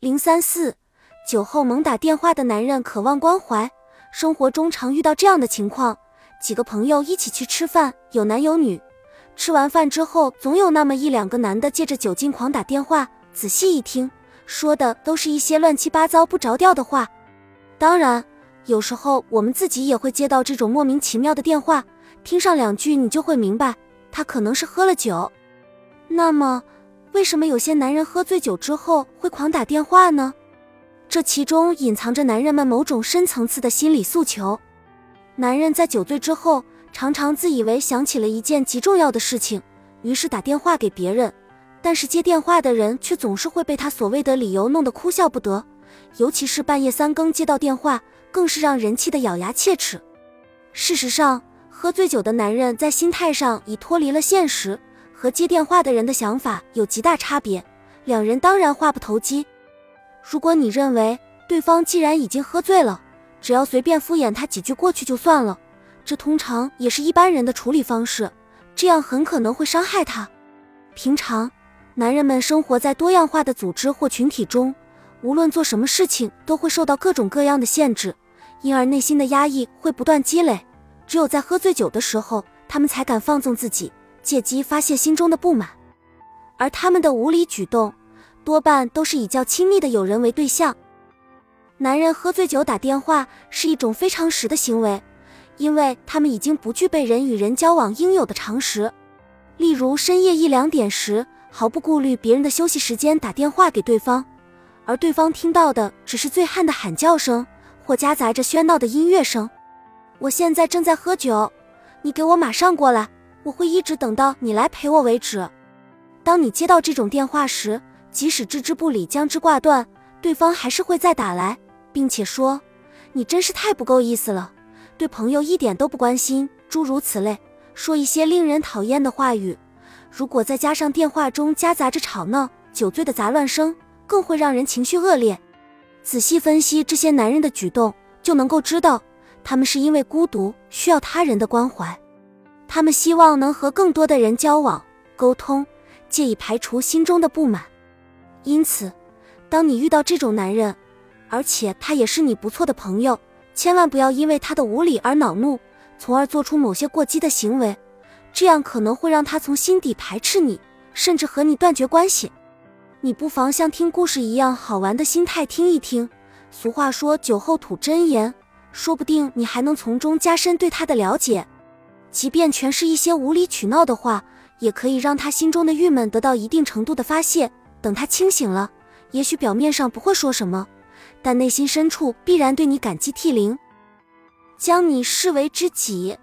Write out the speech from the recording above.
零三四，酒后猛打电话的男人渴望关怀。生活中常遇到这样的情况：几个朋友一起去吃饭，有男有女。吃完饭之后，总有那么一两个男的借着酒劲狂打电话。仔细一听，说的都是一些乱七八糟、不着调的话。当然，有时候我们自己也会接到这种莫名其妙的电话，听上两句，你就会明白，他可能是喝了酒。那么，为什么有些男人喝醉酒之后会狂打电话呢？这其中隐藏着男人们某种深层次的心理诉求。男人在酒醉之后，常常自以为想起了一件极重要的事情，于是打电话给别人，但是接电话的人却总是会被他所谓的理由弄得哭笑不得。尤其是半夜三更接到电话，更是让人气得咬牙切齿。事实上，喝醉酒的男人在心态上已脱离了现实。和接电话的人的想法有极大差别，两人当然话不投机。如果你认为对方既然已经喝醉了，只要随便敷衍他几句过去就算了，这通常也是一般人的处理方式，这样很可能会伤害他。平常，男人们生活在多样化的组织或群体中，无论做什么事情都会受到各种各样的限制，因而内心的压抑会不断积累。只有在喝醉酒的时候，他们才敢放纵自己。借机发泄心中的不满，而他们的无理举动多半都是以较亲密的友人为对象。男人喝醉酒打电话是一种非常时的行为，因为他们已经不具备人与人交往应有的常识。例如深夜一两点时，毫不顾虑别人的休息时间打电话给对方，而对方听到的只是醉汉的喊叫声或夹杂着喧闹的音乐声。我现在正在喝酒，你给我马上过来。我会一直等到你来陪我为止。当你接到这种电话时，即使置之不理、将之挂断，对方还是会再打来，并且说：“你真是太不够意思了，对朋友一点都不关心。”诸如此类，说一些令人讨厌的话语。如果再加上电话中夹杂着吵闹、酒醉的杂乱声，更会让人情绪恶劣。仔细分析这些男人的举动，就能够知道，他们是因为孤独，需要他人的关怀。他们希望能和更多的人交往、沟通，借以排除心中的不满。因此，当你遇到这种男人，而且他也是你不错的朋友，千万不要因为他的无理而恼怒，从而做出某些过激的行为，这样可能会让他从心底排斥你，甚至和你断绝关系。你不妨像听故事一样好玩的心态听一听。俗话说“酒后吐真言”，说不定你还能从中加深对他的了解。即便全是一些无理取闹的话，也可以让他心中的郁闷得到一定程度的发泄。等他清醒了，也许表面上不会说什么，但内心深处必然对你感激涕零，将你视为知己。